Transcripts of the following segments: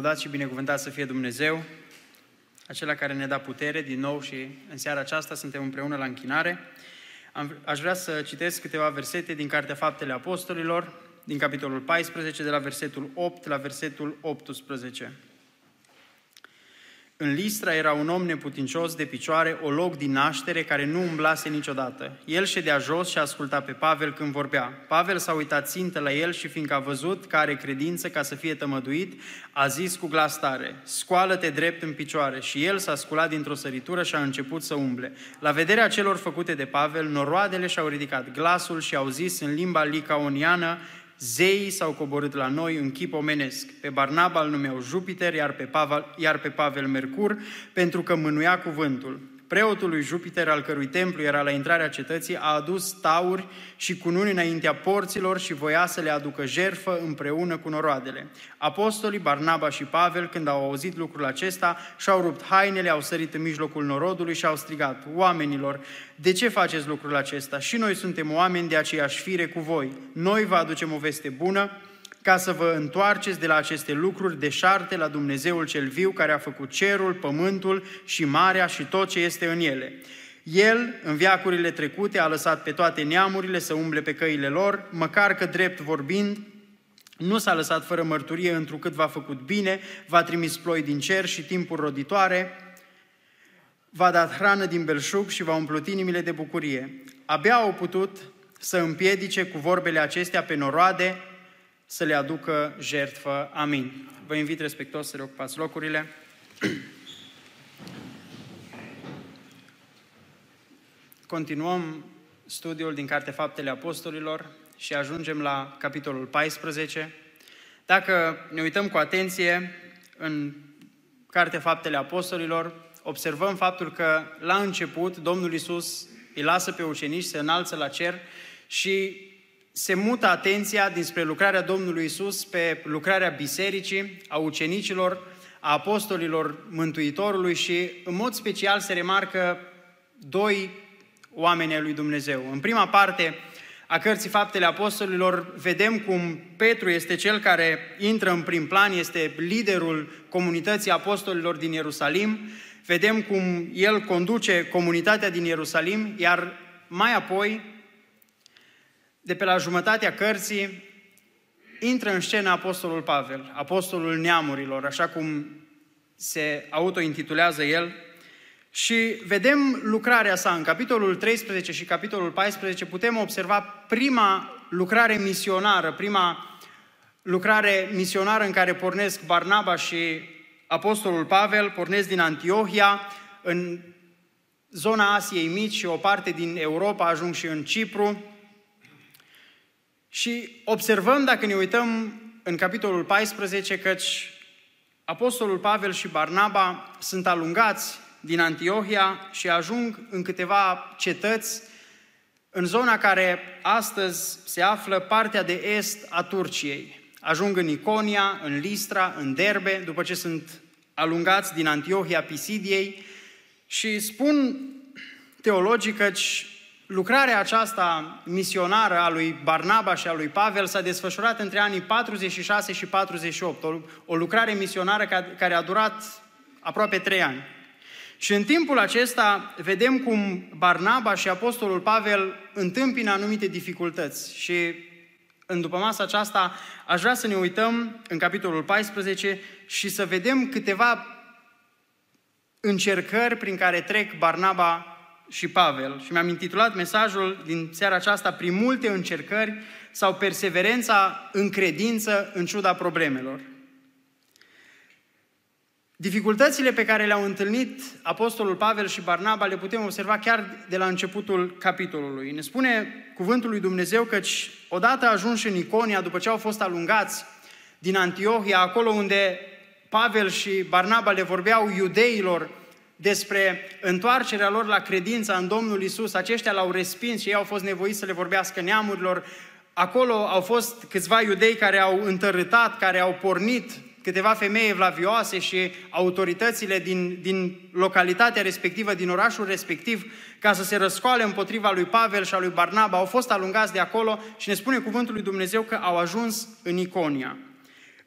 Lăudat și binecuvântat să fie Dumnezeu, acela care ne da putere din nou și în seara aceasta suntem împreună la închinare. Am, aș vrea să citesc câteva versete din Cartea Faptele Apostolilor, din capitolul 14, de la versetul 8 la versetul 18. În Listra era un om neputincios de picioare, o loc din naștere, care nu umblase niciodată. El ședea jos și asculta pe Pavel când vorbea. Pavel s-a uitat țintă la el și fiindcă a văzut că are credință ca să fie tămăduit, a zis cu glas tare, scoală-te drept în picioare. Și el s-a sculat dintr-o săritură și a început să umble. La vederea celor făcute de Pavel, noroadele și-au ridicat glasul și au zis în limba licaoniană, Zeii s-au coborât la noi în chip omenesc. Pe Barnaba îl numeau Jupiter, iar pe, Pavel, iar pe Pavel Mercur, pentru că mânuia cuvântul preotul lui Jupiter, al cărui templu era la intrarea cetății, a adus tauri și cununi înaintea porților și voia să le aducă jerfă împreună cu noroadele. Apostolii Barnaba și Pavel, când au auzit lucrul acesta, și-au rupt hainele, au sărit în mijlocul norodului și au strigat, oamenilor, de ce faceți lucrul acesta? Și noi suntem oameni de aceeași fire cu voi. Noi vă aducem o veste bună, ca să vă întoarceți de la aceste lucruri deșarte la Dumnezeul cel viu care a făcut cerul, pământul și marea și tot ce este în ele. El, în viacurile trecute, a lăsat pe toate neamurile să umble pe căile lor, măcar că drept vorbind, nu s-a lăsat fără mărturie, întrucât v-a făcut bine, v-a trimis ploi din cer și timpuri roditoare, v-a dat hrană din belșug și v-a umplut inimile de bucurie. Abia au putut să împiedice cu vorbele acestea pe noroade, să le aducă jertfă. Amin. Vă invit respectos să reocupați locurile. Continuăm studiul din Cartea Faptele Apostolilor și ajungem la capitolul 14. Dacă ne uităm cu atenție în Cartea Faptele Apostolilor, observăm faptul că la început Domnul Isus îi lasă pe ucenici, se înalță la cer și se mută atenția dinspre lucrarea Domnului Isus pe lucrarea bisericii, a ucenicilor, a apostolilor Mântuitorului și în mod special se remarcă doi oameni ai lui Dumnezeu. În prima parte a cărții Faptele Apostolilor vedem cum Petru este cel care intră în prim plan, este liderul comunității apostolilor din Ierusalim, vedem cum el conduce comunitatea din Ierusalim, iar mai apoi de pe la jumătatea cărții, intră în scenă Apostolul Pavel, Apostolul Neamurilor, așa cum se autointitulează el, și vedem lucrarea sa. În capitolul 13 și capitolul 14, putem observa prima lucrare misionară, prima lucrare misionară în care pornesc Barnaba și Apostolul Pavel, pornesc din Antiohia, în zona Asiei Mici și o parte din Europa, ajung și în Cipru, și observăm, dacă ne uităm în capitolul 14, căci Apostolul Pavel și Barnaba sunt alungați din Antiohia și ajung în câteva cetăți în zona care astăzi se află partea de est a Turciei. Ajung în Iconia, în Listra, în Derbe, după ce sunt alungați din Antiohia Pisidiei și spun teologii căci lucrarea aceasta misionară a lui Barnaba și a lui Pavel s-a desfășurat între anii 46 și 48, o, o lucrare misionară care a durat aproape trei ani. Și în timpul acesta vedem cum Barnaba și Apostolul Pavel întâmpină anumite dificultăți și în după masa aceasta aș vrea să ne uităm în capitolul 14 și să vedem câteva încercări prin care trec Barnaba și Pavel și mi-am intitulat mesajul din seara aceasta prin multe încercări sau perseverența în credință în ciuda problemelor. Dificultățile pe care le-au întâlnit Apostolul Pavel și Barnaba le putem observa chiar de la începutul capitolului. Ne spune cuvântul lui Dumnezeu căci odată ajunși în Iconia, după ce au fost alungați din Antiohia, acolo unde Pavel și Barnaba le vorbeau iudeilor despre întoarcerea lor la credința în Domnul Isus, aceștia l-au respins și ei au fost nevoiți să le vorbească neamurilor. Acolo au fost câțiva iudei care au întărâtat, care au pornit câteva femei evlavioase și autoritățile din, din localitatea respectivă, din orașul respectiv, ca să se răscoale împotriva lui Pavel și a lui Barnaba, au fost alungați de acolo și ne spune cuvântul lui Dumnezeu că au ajuns în Iconia.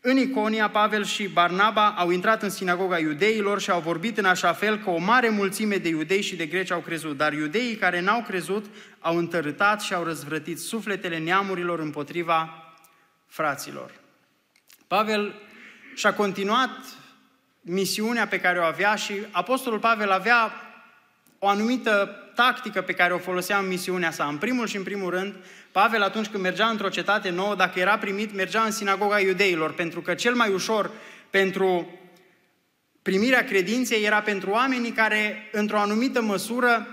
În Iconia, Pavel și Barnaba au intrat în sinagoga iudeilor și au vorbit în așa fel că o mare mulțime de iudei și de greci au crezut, dar iudeii care n-au crezut au întărâtat și au răzvrătit sufletele neamurilor împotriva fraților. Pavel și-a continuat misiunea pe care o avea și Apostolul Pavel avea o anumită tactică pe care o folosea în misiunea sa. În primul și în primul rând, Pavel atunci când mergea într-o cetate nouă, dacă era primit, mergea în sinagoga iudeilor, pentru că cel mai ușor pentru primirea credinței era pentru oamenii care, într-o anumită măsură,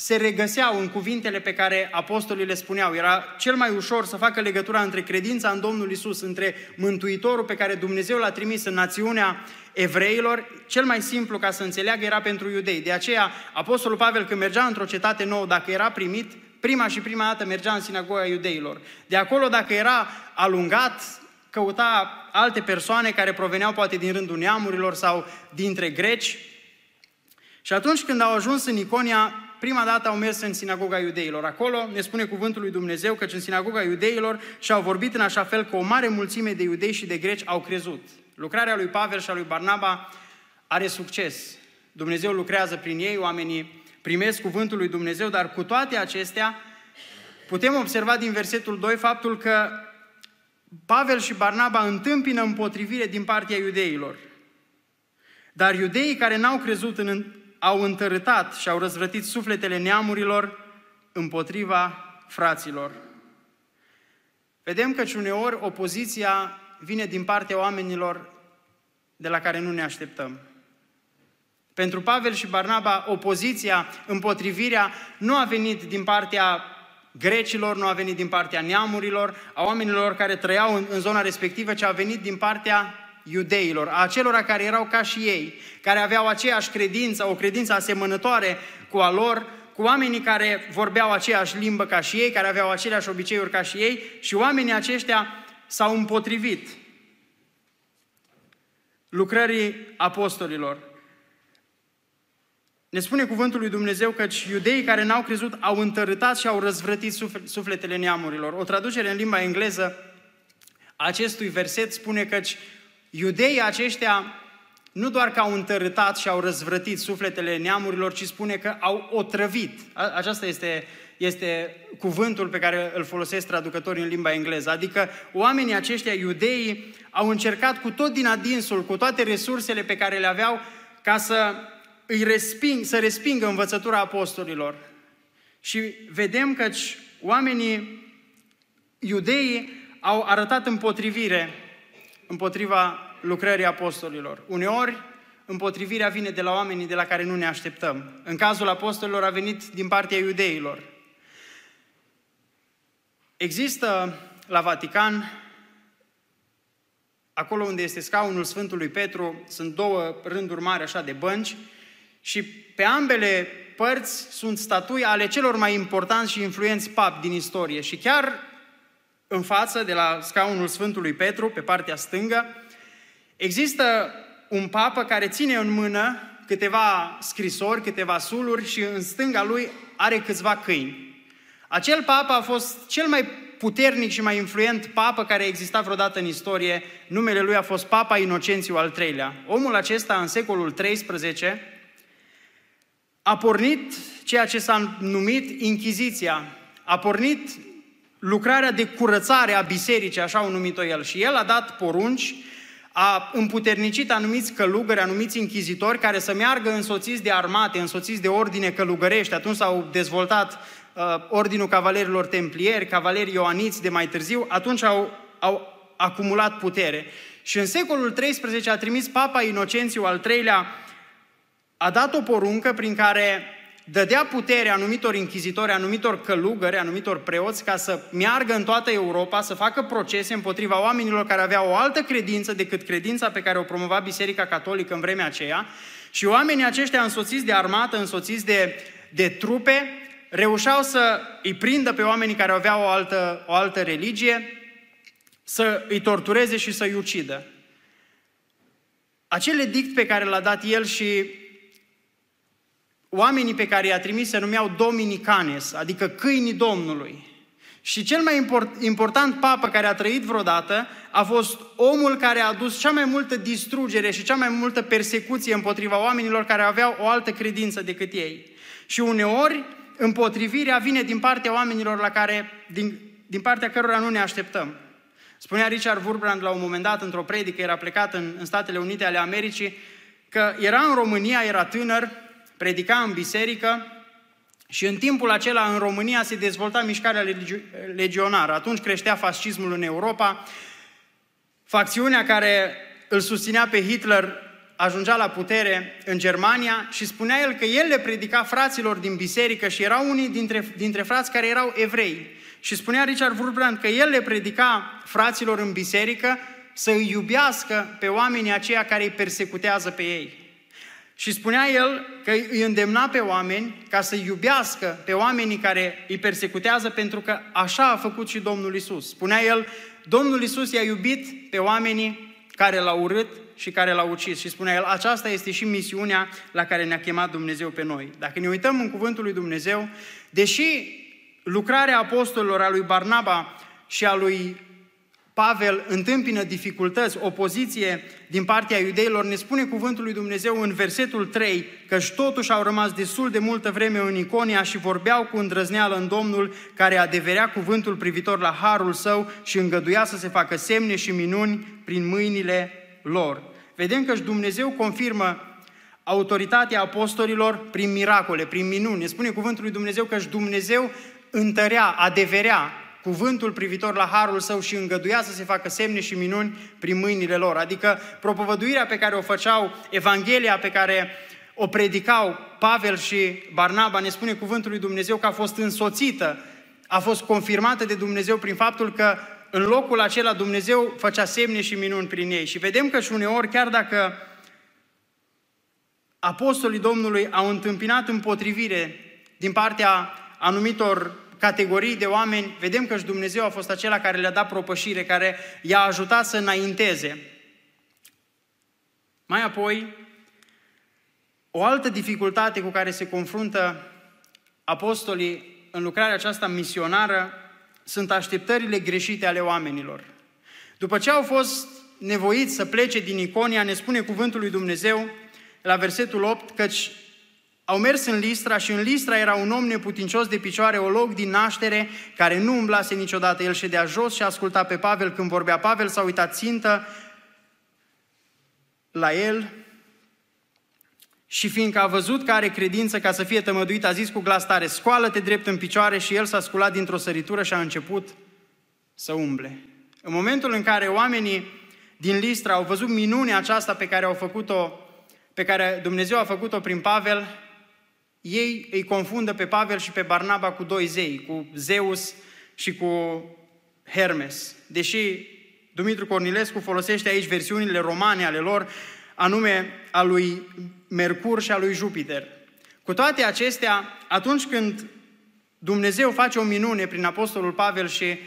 se regăseau în cuvintele pe care apostolii le spuneau. Era cel mai ușor să facă legătura între credința în Domnul Isus, între Mântuitorul pe care Dumnezeu l-a trimis în națiunea evreilor, cel mai simplu ca să înțeleagă era pentru iudei. De aceea, Apostolul Pavel când mergea într-o cetate nouă, dacă era primit, prima și prima dată mergea în sinagoga iudeilor. De acolo, dacă era alungat, căuta alte persoane care proveneau poate din rândul neamurilor sau dintre greci. Și atunci când au ajuns în Iconia, prima dată au mers în sinagoga iudeilor. Acolo ne spune cuvântul lui Dumnezeu că în sinagoga iudeilor și-au vorbit în așa fel că o mare mulțime de iudei și de greci au crezut. Lucrarea lui Pavel și a lui Barnaba are succes. Dumnezeu lucrează prin ei, oamenii primesc cuvântul lui Dumnezeu, dar cu toate acestea putem observa din versetul 2 faptul că Pavel și Barnaba întâmpină împotrivire din partea iudeilor. Dar iudeii care n-au crezut în, au întărâtat și au răzvrătit sufletele neamurilor împotriva fraților. Vedem că uneori opoziția vine din partea oamenilor de la care nu ne așteptăm. Pentru Pavel și Barnaba, opoziția, împotrivirea, nu a venit din partea grecilor, nu a venit din partea neamurilor, a oamenilor care trăiau în, în zona respectivă, ci a venit din partea iudeilor, a acelora care erau ca și ei, care aveau aceeași credință, o credință asemănătoare cu a lor, cu oamenii care vorbeau aceeași limbă ca și ei, care aveau aceleași obiceiuri ca și ei și oamenii aceștia s-au împotrivit lucrării apostolilor. Ne spune cuvântul lui Dumnezeu că iudeii care n-au crezut au întărâtat și au răzvrătit sufletele neamurilor. O traducere în limba engleză acestui verset spune că iudeii aceștia nu doar că au întărâtat și au răzvrătit sufletele neamurilor, ci spune că au otrăvit. Aceasta este, este cuvântul pe care îl folosesc traducătorii în limba engleză. Adică oamenii aceștia, iudeii, au încercat cu tot din adinsul, cu toate resursele pe care le aveau, ca să îi resping, să respingă învățătura apostolilor. Și vedem că oamenii iudeii au arătat împotrivire împotriva lucrării apostolilor. Uneori, împotrivirea vine de la oamenii de la care nu ne așteptăm. În cazul apostolilor a venit din partea iudeilor. Există la Vatican, acolo unde este scaunul Sfântului Petru, sunt două rânduri mari așa de bănci și pe ambele părți sunt statui ale celor mai importanți și influenți papi din istorie. Și chiar în față, de la scaunul Sfântului Petru, pe partea stângă, există un papă care ține în mână câteva scrisori, câteva suluri și în stânga lui are câțiva câini. Acel papă a fost cel mai puternic și mai influent papă care a existat vreodată în istorie. Numele lui a fost Papa Inocențiu al III-lea. Omul acesta, în secolul XIII, a pornit ceea ce s-a numit Inchiziția. A pornit lucrarea de curățare a bisericii, așa au numit-o el. Și el a dat porunci, a împuternicit anumiți călugări, anumiți închizitori care să meargă însoțiți de armate, însoțiți de ordine călugărești. Atunci s-au dezvoltat uh, Ordinul Cavalerilor Templieri, Cavalerii Ioaniți de mai târziu, atunci au, au acumulat putere. Și în secolul XIII a trimis Papa Inocențiu al III-lea a dat o poruncă prin care dădea putere anumitor închizitori, anumitor călugări, anumitor preoți ca să meargă în toată Europa, să facă procese împotriva oamenilor care aveau o altă credință decât credința pe care o promova Biserica Catolică în vremea aceea și oamenii aceștia însoțiți de armată, însoțiți de, de trupe, reușeau să îi prindă pe oamenii care aveau o altă, o altă religie, să îi tortureze și să îi ucidă. Acel edict pe care l-a dat el și oamenii pe care i-a trimis se numeau Dominicanes, adică câinii Domnului. Și cel mai import, important papă care a trăit vreodată a fost omul care a adus cea mai multă distrugere și cea mai multă persecuție împotriva oamenilor care aveau o altă credință decât ei. Și uneori, împotrivirea vine din partea oamenilor la care, din, din partea cărora nu ne așteptăm. Spunea Richard Wurbrand la un moment dat, într-o predică, era plecat în, în Statele Unite ale Americii, că era în România, era tânăr, predica în biserică și în timpul acela în România se dezvolta mișcarea legionară. Atunci creștea fascismul în Europa. Facțiunea care îl susținea pe Hitler ajungea la putere în Germania și spunea el că el le predica fraților din biserică și erau unii dintre, dintre frați care erau evrei. Și spunea Richard Wurbrand că el le predica fraților în biserică să îi iubească pe oamenii aceia care îi persecutează pe ei. Și spunea el că îi îndemna pe oameni ca să iubească pe oamenii care îi persecutează pentru că așa a făcut și Domnul Isus. Spunea el, Domnul Isus i-a iubit pe oamenii care l-au urât și care l-au ucis. Și spunea el, aceasta este și misiunea la care ne-a chemat Dumnezeu pe noi. Dacă ne uităm în cuvântul lui Dumnezeu, deși lucrarea apostolilor a lui Barnaba și a lui Pavel întâmpină dificultăți, opoziție din partea iudeilor, ne spune cuvântul lui Dumnezeu în versetul 3 că și totuși au rămas destul de multă vreme în Iconia și vorbeau cu îndrăzneală în Domnul care adeverea cuvântul privitor la harul său și îngăduia să se facă semne și minuni prin mâinile lor. Vedem că și Dumnezeu confirmă autoritatea apostolilor prin miracole, prin minuni. Ne spune cuvântul lui Dumnezeu că și Dumnezeu întărea, adeverea cuvântul privitor la harul său și îngăduia să se facă semne și minuni prin mâinile lor. Adică propovăduirea pe care o făceau, Evanghelia pe care o predicau Pavel și Barnaba, ne spune cuvântul lui Dumnezeu că a fost însoțită, a fost confirmată de Dumnezeu prin faptul că în locul acela Dumnezeu făcea semne și minuni prin ei. Și vedem că și uneori, chiar dacă apostolii Domnului au întâmpinat împotrivire din partea anumitor categorii de oameni, vedem că și Dumnezeu a fost acela care le-a dat propășire, care i-a ajutat să înainteze. Mai apoi, o altă dificultate cu care se confruntă apostolii în lucrarea aceasta misionară sunt așteptările greșite ale oamenilor. După ce au fost nevoiți să plece din Iconia, ne spune cuvântul lui Dumnezeu la versetul 8, căci au mers în Listra și în Listra era un om neputincios de picioare, o loc din naștere, care nu umblase niciodată. El ședea jos și asculta pe Pavel când vorbea. Pavel s-a uitat țintă la el și fiindcă a văzut că are credință ca să fie tămăduit, a zis cu glas tare, scoală-te drept în picioare și el s-a sculat dintr-o săritură și a început să umble. În momentul în care oamenii din Listra au văzut minunea aceasta pe care au făcut-o, pe care Dumnezeu a făcut-o prin Pavel, ei îi confundă pe Pavel și pe Barnaba cu doi zei, cu Zeus și cu Hermes. Deși Dumitru Cornilescu folosește aici versiunile romane ale lor, anume a lui Mercur și a lui Jupiter. Cu toate acestea, atunci când Dumnezeu face o minune prin Apostolul Pavel și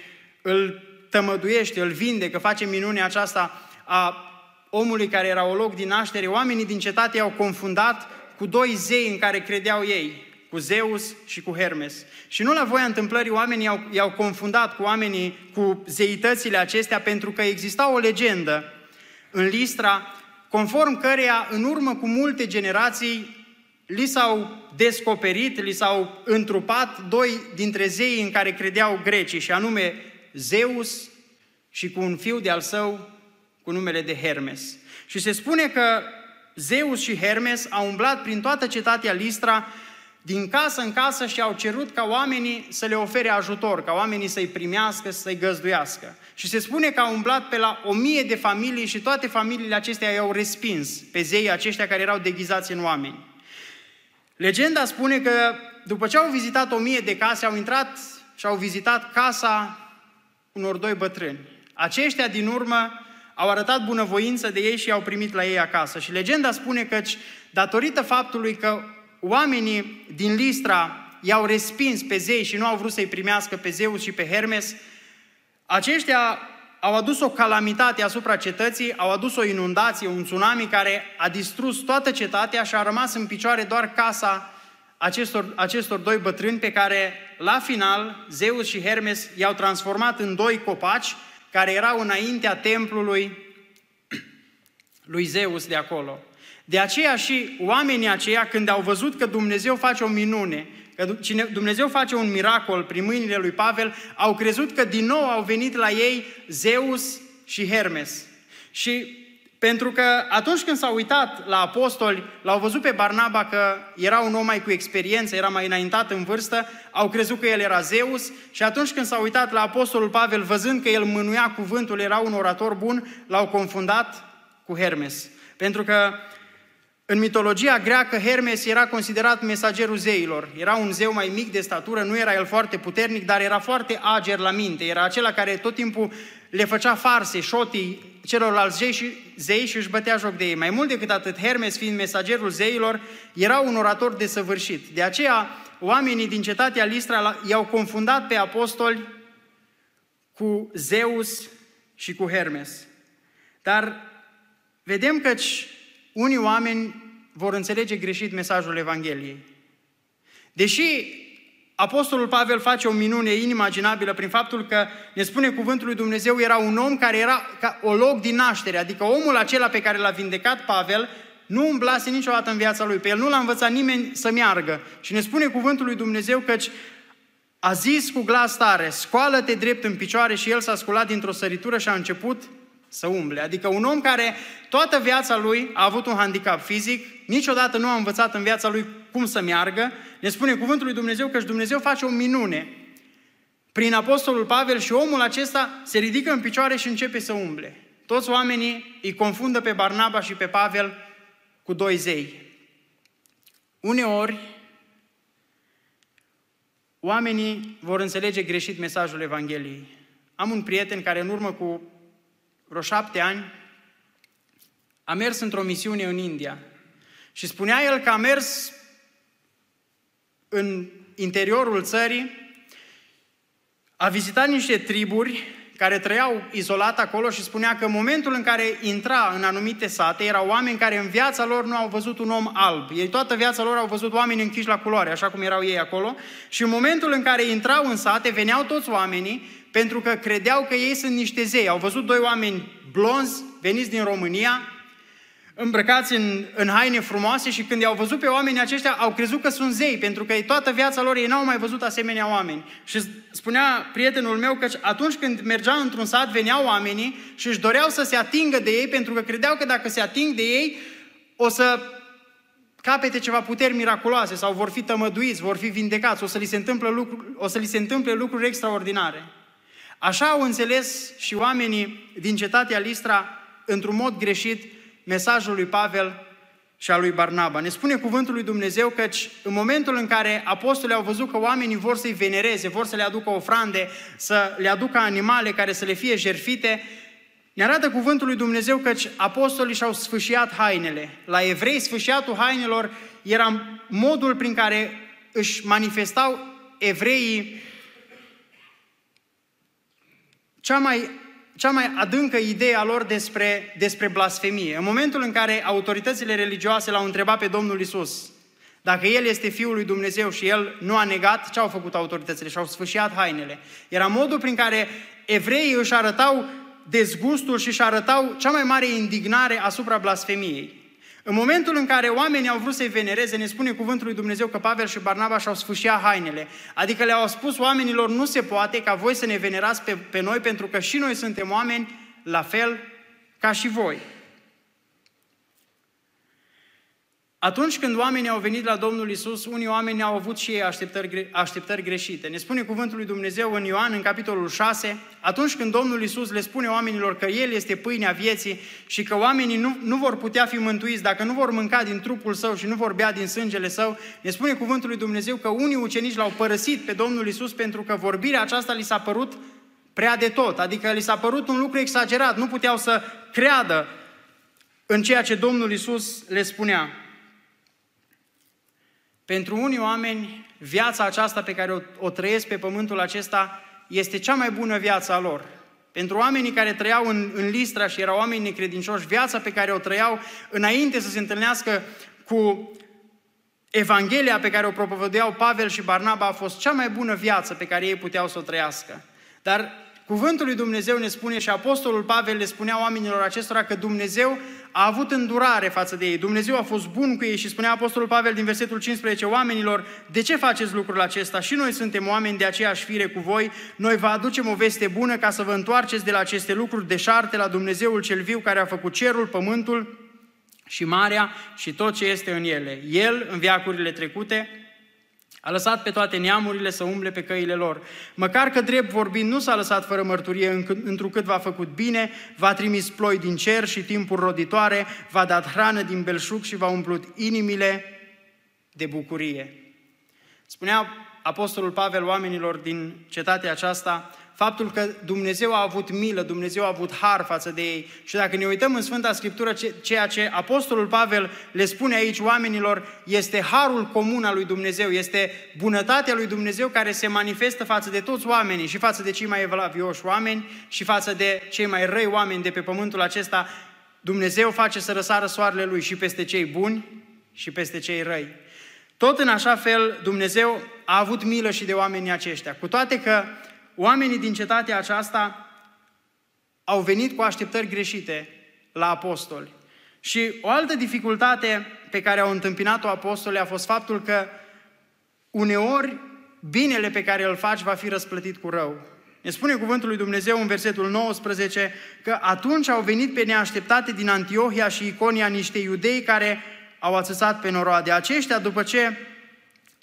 îl tămăduiește, îl vindecă, face minunea aceasta a omului care era o loc din naștere, oamenii din cetate au confundat cu doi zei în care credeau ei, cu Zeus și cu Hermes. Și nu la voia întâmplării oamenii i-au, i-au confundat cu oamenii, cu zeitățile acestea, pentru că exista o legendă în Listra, conform căreia, în urmă cu multe generații, li s-au descoperit, li s-au întrupat doi dintre zeii în care credeau grecii, și anume Zeus și cu un fiu de-al său cu numele de Hermes. Și se spune că Zeus și Hermes au umblat prin toată cetatea Listra, din casă în casă și au cerut ca oamenii să le ofere ajutor, ca oamenii să-i primească, să-i găzduiască. Și se spune că au umblat pe la o mie de familii și toate familiile acestea i-au respins pe zeii aceștia care erau deghizați în oameni. Legenda spune că după ce au vizitat o mie de case, au intrat și au vizitat casa unor doi bătrâni. Aceștia din urmă au arătat bunăvoință de ei și i-au primit la ei acasă. Și legenda spune că, datorită faptului că oamenii din Listra i-au respins pe zei și nu au vrut să-i primească pe Zeus și pe Hermes, aceștia au adus o calamitate asupra cetății, au adus o inundație, un tsunami care a distrus toată cetatea și a rămas în picioare doar casa acestor, acestor doi bătrâni pe care, la final, Zeus și Hermes i-au transformat în doi copaci care erau înaintea templului lui Zeus de acolo. De aceea și oamenii aceia, când au văzut că Dumnezeu face o minune, că Dumnezeu face un miracol prin mâinile lui Pavel, au crezut că din nou au venit la ei Zeus și Hermes. Și pentru că atunci când s-au uitat la apostoli, l-au văzut pe Barnaba că era un om mai cu experiență, era mai înaintat în vârstă, au crezut că el era Zeus și atunci când s-au uitat la apostolul Pavel, văzând că el mânuia cuvântul, era un orator bun, l-au confundat cu Hermes. Pentru că în mitologia greacă, Hermes era considerat mesagerul zeilor. Era un zeu mai mic de statură, nu era el foarte puternic, dar era foarte ager la minte. Era acela care tot timpul le făcea farse, șotii celorlalți zei și, zei și își bătea joc de ei. Mai mult decât atât, Hermes, fiind mesagerul zeilor, era un orator desăvârșit. De aceea, oamenii din cetatea Listra i-au confundat pe apostoli cu Zeus și cu Hermes. Dar vedem că unii oameni vor înțelege greșit mesajul Evangheliei. Deși Apostolul Pavel face o minune inimaginabilă prin faptul că ne spune cuvântul lui Dumnezeu era un om care era ca o loc din naștere, adică omul acela pe care l-a vindecat Pavel nu umblase niciodată în viața lui, pe el nu l-a învățat nimeni să meargă. Și ne spune cuvântul lui Dumnezeu căci a zis cu glas tare, scoală-te drept în picioare și el s-a sculat dintr-o săritură și a început să umble. Adică un om care toată viața lui a avut un handicap fizic, niciodată nu a învățat în viața lui cum să meargă, ne spune cuvântul lui Dumnezeu că Dumnezeu face o minune prin Apostolul Pavel și omul acesta se ridică în picioare și începe să umble. Toți oamenii îi confundă pe Barnaba și pe Pavel cu doi zei. Uneori, oamenii vor înțelege greșit mesajul Evangheliei. Am un prieten care în urmă cu vreo șapte ani a mers într-o misiune în India și spunea el că a mers în interiorul țării, a vizitat niște triburi care trăiau izolat acolo și spunea că în momentul în care intra în anumite sate, erau oameni care în viața lor nu au văzut un om alb. Ei toată viața lor au văzut oameni închiși la culoare, așa cum erau ei acolo. Și în momentul în care intrau în sate, veneau toți oamenii pentru că credeau că ei sunt niște zei. Au văzut doi oameni blonzi veniți din România, îmbrăcați în, în haine frumoase și când i-au văzut pe oamenii aceștia, au crezut că sunt zei, pentru că toată viața lor ei n-au mai văzut asemenea oameni. Și spunea prietenul meu că atunci când mergea într-un sat, veneau oamenii și își doreau să se atingă de ei, pentru că credeau că dacă se ating de ei, o să capete ceva puteri miraculoase sau vor fi tămăduiți, vor fi vindecați, o să li se întâmple lucruri, o să li se întâmple lucruri extraordinare. Așa au înțeles și oamenii din cetatea Listra, într-un mod greșit, mesajul lui Pavel și al lui Barnaba. Ne spune cuvântul lui Dumnezeu căci în momentul în care apostolii au văzut că oamenii vor să-i venereze, vor să le aducă ofrande, să le aducă animale care să le fie jerfite, ne arată cuvântul lui Dumnezeu căci apostolii și-au sfâșiat hainele. La evrei, sfâșiatul hainelor era modul prin care își manifestau evreii cea mai cea mai adâncă idee a lor despre, despre blasfemie. În momentul în care autoritățile religioase l-au întrebat pe Domnul Isus dacă El este Fiul lui Dumnezeu și El nu a negat, ce au făcut autoritățile? Și-au sfâșiat hainele. Era modul prin care evreii își arătau dezgustul și își arătau cea mai mare indignare asupra blasfemiei. În momentul în care oamenii au vrut să-i venereze, ne spune cuvântul lui Dumnezeu că Pavel și Barnaba și-au sfâșiat hainele. Adică le-au spus oamenilor, nu se poate ca voi să ne venerați pe, pe noi, pentru că și noi suntem oameni la fel ca și voi. Atunci când oamenii au venit la Domnul Isus, unii oameni au avut și ei așteptări, așteptări greșite. Ne spune cuvântul lui Dumnezeu în Ioan, în capitolul 6, atunci când Domnul Isus le spune oamenilor că El este pâinea vieții și că oamenii nu, nu vor putea fi mântuiți dacă nu vor mânca din trupul Său și nu vor bea din sângele Său, ne spune cuvântul lui Dumnezeu că unii ucenici l-au părăsit pe Domnul Isus pentru că vorbirea aceasta li s-a părut prea de tot, adică li s-a părut un lucru exagerat, nu puteau să creadă în ceea ce Domnul Isus le spunea. Pentru unii oameni, viața aceasta pe care o, o trăiesc pe pământul acesta este cea mai bună viață a lor. Pentru oamenii care trăiau în, în Listra și erau oameni necredincioși, viața pe care o trăiau înainte să se întâlnească cu Evanghelia pe care o propovădeau Pavel și Barnaba a fost cea mai bună viață pe care ei puteau să o trăiască. Dar cuvântul lui Dumnezeu ne spune și Apostolul Pavel le spunea oamenilor acestora că Dumnezeu a avut îndurare față de ei. Dumnezeu a fost bun cu ei și spunea Apostolul Pavel din versetul 15 oamenilor, de ce faceți lucrul acesta? Și noi suntem oameni de aceeași fire cu voi, noi vă aducem o veste bună ca să vă întoarceți de la aceste lucruri deșarte la Dumnezeul cel viu care a făcut cerul, pământul și marea și tot ce este în ele. El, în viacurile trecute, a lăsat pe toate neamurile să umble pe căile lor. Măcar că drept vorbind nu s-a lăsat fără mărturie, întrucât v-a făcut bine, v-a trimis ploi din cer și timpuri roditoare, v-a dat hrană din belșug și v-a umplut inimile de bucurie. Spunea Apostolul Pavel oamenilor din cetatea aceasta, faptul că Dumnezeu a avut milă, Dumnezeu a avut har față de ei. Și dacă ne uităm în Sfânta Scriptură, ceea ce Apostolul Pavel le spune aici oamenilor, este harul comun al lui Dumnezeu, este bunătatea lui Dumnezeu care se manifestă față de toți oamenii, și față de cei mai evlavioși oameni, și față de cei mai răi oameni de pe pământul acesta. Dumnezeu face să răsară soarele lui și peste cei buni și peste cei răi. Tot în așa fel, Dumnezeu a avut milă și de oamenii aceștia. Cu toate că oamenii din cetatea aceasta au venit cu așteptări greșite la apostoli. Și o altă dificultate pe care au întâmpinat-o apostolii a fost faptul că uneori binele pe care îl faci va fi răsplătit cu rău. Ne spune cuvântul lui Dumnezeu în versetul 19 că atunci au venit pe neașteptate din Antiohia și Iconia niște iudei care au ațăsat pe noroade. Aceștia, după ce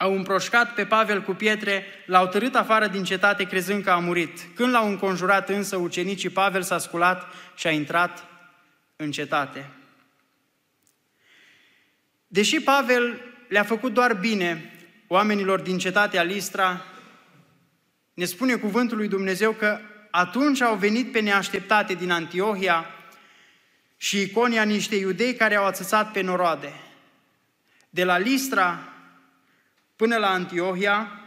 au împroșcat pe Pavel cu pietre, l-au tărât afară din cetate crezând că a murit. Când l-au înconjurat însă, ucenicii Pavel s-a sculat și a intrat în cetate. Deși Pavel le-a făcut doar bine oamenilor din cetatea Listra, ne spune cuvântul lui Dumnezeu că atunci au venit pe neașteptate din Antiohia și Iconia niște iudei care au ațățat pe noroade. De la Listra până la Antiohia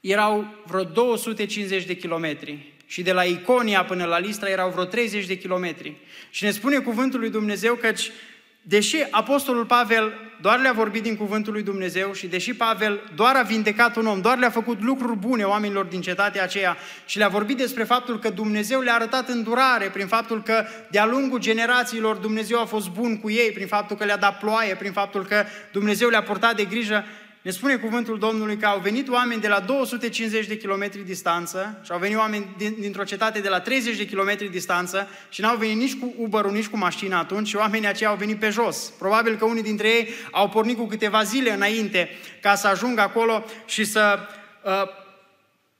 erau vreo 250 de kilometri. Și de la Iconia până la Listra erau vreo 30 de kilometri. Și ne spune cuvântul lui Dumnezeu căci deși Apostolul Pavel doar le-a vorbit din cuvântul lui Dumnezeu și deși Pavel doar a vindecat un om, doar le-a făcut lucruri bune oamenilor din cetatea aceea și le-a vorbit despre faptul că Dumnezeu le-a arătat îndurare prin faptul că de-a lungul generațiilor Dumnezeu a fost bun cu ei, prin faptul că le-a dat ploaie, prin faptul că Dumnezeu le-a purtat de grijă, ne spune cuvântul Domnului că au venit oameni de la 250 de kilometri distanță și au venit oameni din, dintr-o cetate de la 30 de kilometri distanță și n-au venit nici cu uber nici cu mașina atunci și oamenii aceia au venit pe jos. Probabil că unii dintre ei au pornit cu câteva zile înainte ca să ajungă acolo și să uh,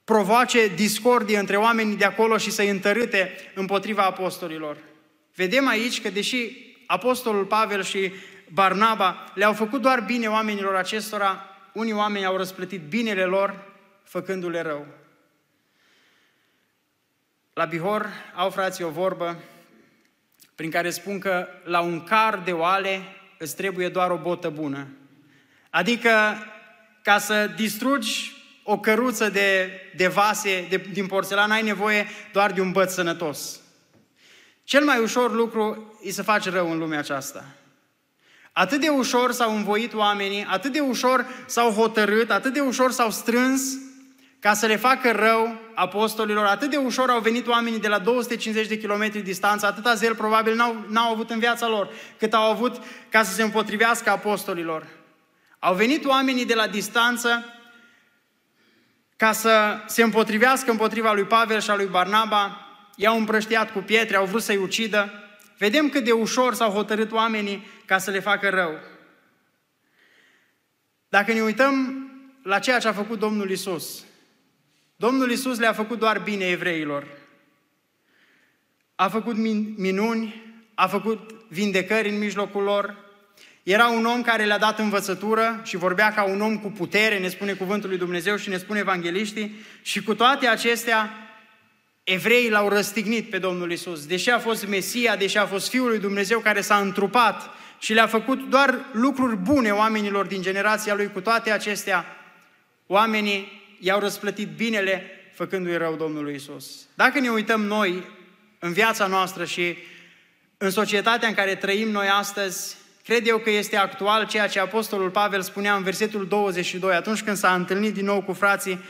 provoace discordie între oamenii de acolo și să-i întărâte împotriva apostolilor. Vedem aici că deși apostolul Pavel și Barnaba le-au făcut doar bine oamenilor acestora, unii oameni au răsplătit binele lor făcându-le rău. La Bihor au frații o vorbă prin care spun că la un car de oale îți trebuie doar o botă bună. Adică ca să distrugi o căruță de, de vase de, din porțelan, ai nevoie doar de un băț sănătos. Cel mai ușor lucru e să faci rău în lumea aceasta. Atât de ușor s-au învoit oamenii, atât de ușor s-au hotărât, atât de ușor s-au strâns ca să le facă rău apostolilor, atât de ușor au venit oamenii de la 250 de kilometri distanță, atâta zel probabil n-au, n-au avut în viața lor, cât au avut ca să se împotrivească apostolilor. Au venit oamenii de la distanță ca să se împotrivească împotriva lui Pavel și a lui Barnaba, i-au împrăștiat cu pietre, au vrut să-i ucidă. Vedem cât de ușor s-au hotărât oamenii ca să le facă rău. Dacă ne uităm la ceea ce a făcut Domnul Isus, Domnul Isus le-a făcut doar bine evreilor. A făcut minuni, a făcut vindecări în mijlocul lor. Era un om care le-a dat învățătură și vorbea ca un om cu putere, ne spune cuvântul lui Dumnezeu și ne spune evangeliștii. Și cu toate acestea, evreii l-au răstignit pe Domnul Isus. Deși a fost Mesia, deși a fost Fiul lui Dumnezeu care s-a întrupat și le-a făcut doar lucruri bune oamenilor din generația lui, cu toate acestea, oamenii i-au răsplătit binele făcându-i rău Domnului Isus. Dacă ne uităm noi în viața noastră și în societatea în care trăim noi astăzi, cred eu că este actual ceea ce Apostolul Pavel spunea în versetul 22, atunci când s-a întâlnit din nou cu frații,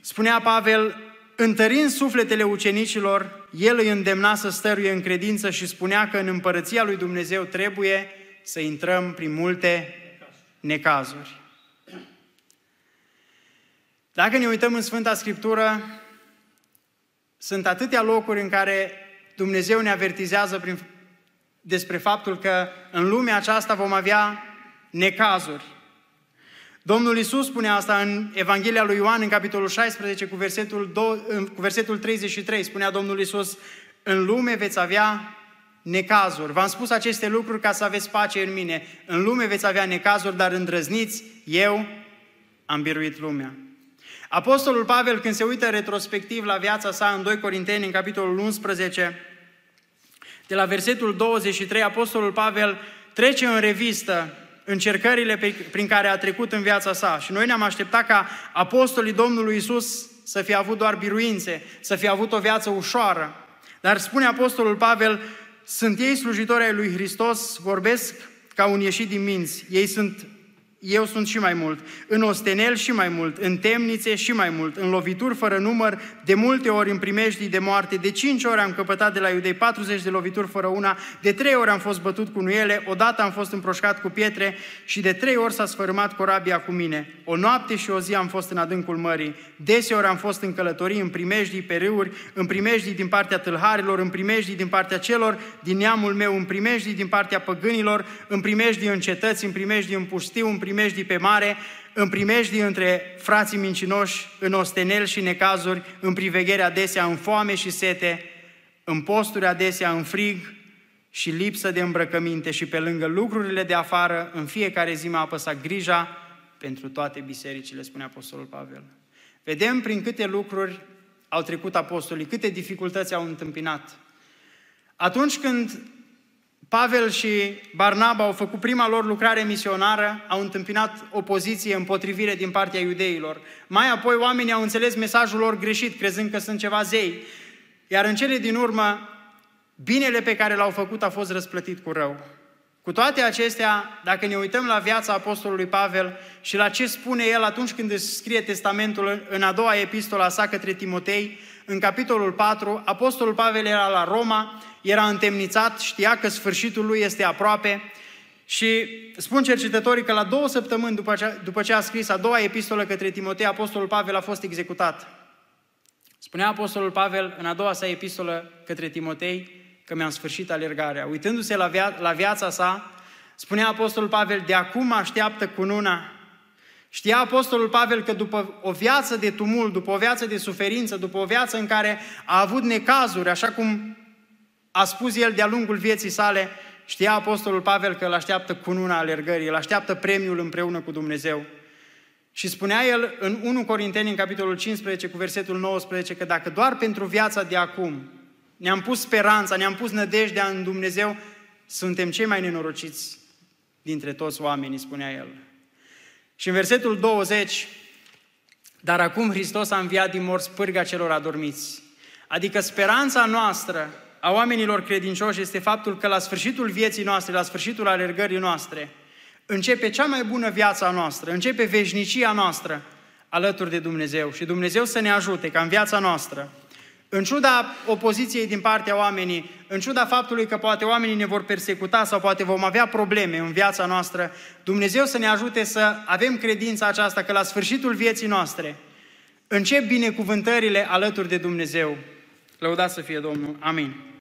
spunea Pavel, întărind sufletele ucenicilor, el îi îndemna să stăruie în credință și spunea că în împărăția lui Dumnezeu trebuie să intrăm prin multe necazuri. Dacă ne uităm în Sfânta Scriptură, sunt atâtea locuri în care Dumnezeu ne avertizează prin, despre faptul că în lumea aceasta vom avea necazuri. Domnul Isus spune asta în Evanghelia lui Ioan, în capitolul 16, cu versetul, 2, cu versetul 33. Spunea Domnul Isus, în lume veți avea necazuri. V-am spus aceste lucruri ca să aveți pace în mine. În lume veți avea necazuri, dar îndrăzniți, eu am biruit lumea. Apostolul Pavel, când se uită retrospectiv la viața sa în 2 Corinteni, în capitolul 11, de la versetul 23, Apostolul Pavel trece în revistă încercările pe, prin care a trecut în viața sa. Și noi ne-am așteptat ca apostolii Domnului Isus să fie avut doar biruințe, să fie avut o viață ușoară. Dar spune Apostolul Pavel, sunt ei slujitori ai lui Hristos, vorbesc ca un ieșit din minți. Ei sunt eu sunt și mai mult, în ostenel și mai mult, în temnițe și mai mult, în lovituri fără număr, de multe ori în primejdii de moarte, de cinci ori am căpătat de la iudei 40 de lovituri fără una, de trei ori am fost bătut cu nuiele, odată am fost împroșcat cu pietre. Și de trei ori s-a sfărâmat corabia cu mine. O noapte și o zi am fost în adâncul mării, deseori am fost în călătorii, în primejdii pe râuri, în primejdii din partea tâlharilor, în primejdii din partea celor din neamul meu, în primejdii din partea păgânilor, în primejdii în cetăți, în primejdii în pustiu, în primejdii pe mare, în primejdii între frații mincinoși, în ostenel și necazuri, în priveghere adesea, în foame și sete, în posturi adesea, în frig și lipsă de îmbrăcăminte și pe lângă lucrurile de afară, în fiecare zi m-a apăsat grija pentru toate bisericile, spune Apostolul Pavel. Vedem prin câte lucruri au trecut apostolii, câte dificultăți au întâmpinat. Atunci când Pavel și Barnaba au făcut prima lor lucrare misionară, au întâmpinat opoziție, împotrivire din partea iudeilor. Mai apoi oamenii au înțeles mesajul lor greșit, crezând că sunt ceva zei. Iar în cele din urmă, binele pe care l-au făcut a fost răsplătit cu rău. Cu toate acestea, dacă ne uităm la viața Apostolului Pavel și la ce spune el atunci când își scrie testamentul în a doua epistola sa către Timotei, în capitolul 4, Apostolul Pavel era la Roma, era întemnițat, știa că sfârșitul lui este aproape și spun cercetătorii că la două săptămâni după ce, după ce a scris a doua epistolă către Timotei, Apostolul Pavel a fost executat. Spunea Apostolul Pavel în a doua sa epistolă către Timotei că mi-am sfârșit alergarea. Uitându-se la, via- la viața sa, spunea Apostolul Pavel, de acum așteaptă cununa Știa Apostolul Pavel că după o viață de tumult, după o viață de suferință, după o viață în care a avut necazuri, așa cum a spus el de-a lungul vieții sale, știa Apostolul Pavel că îl așteaptă cununa alergării, îl așteaptă premiul împreună cu Dumnezeu. Și spunea el în 1 Corinteni, în capitolul 15, cu versetul 19, că dacă doar pentru viața de acum ne-am pus speranța, ne-am pus nădejdea în Dumnezeu, suntem cei mai nenorociți dintre toți oamenii, spunea el. Și în versetul 20, dar acum Hristos a înviat din morți pârga celor adormiți. Adică speranța noastră a oamenilor credincioși este faptul că la sfârșitul vieții noastre, la sfârșitul alergării noastre, începe cea mai bună viață a noastră, începe veșnicia noastră alături de Dumnezeu. Și Dumnezeu să ne ajute ca în viața noastră în ciuda opoziției din partea oamenii, în ciuda faptului că poate oamenii ne vor persecuta sau poate vom avea probleme în viața noastră, Dumnezeu să ne ajute să avem credința aceasta că la sfârșitul vieții noastre încep binecuvântările alături de Dumnezeu. Lăudați să fie Domnul. Amin.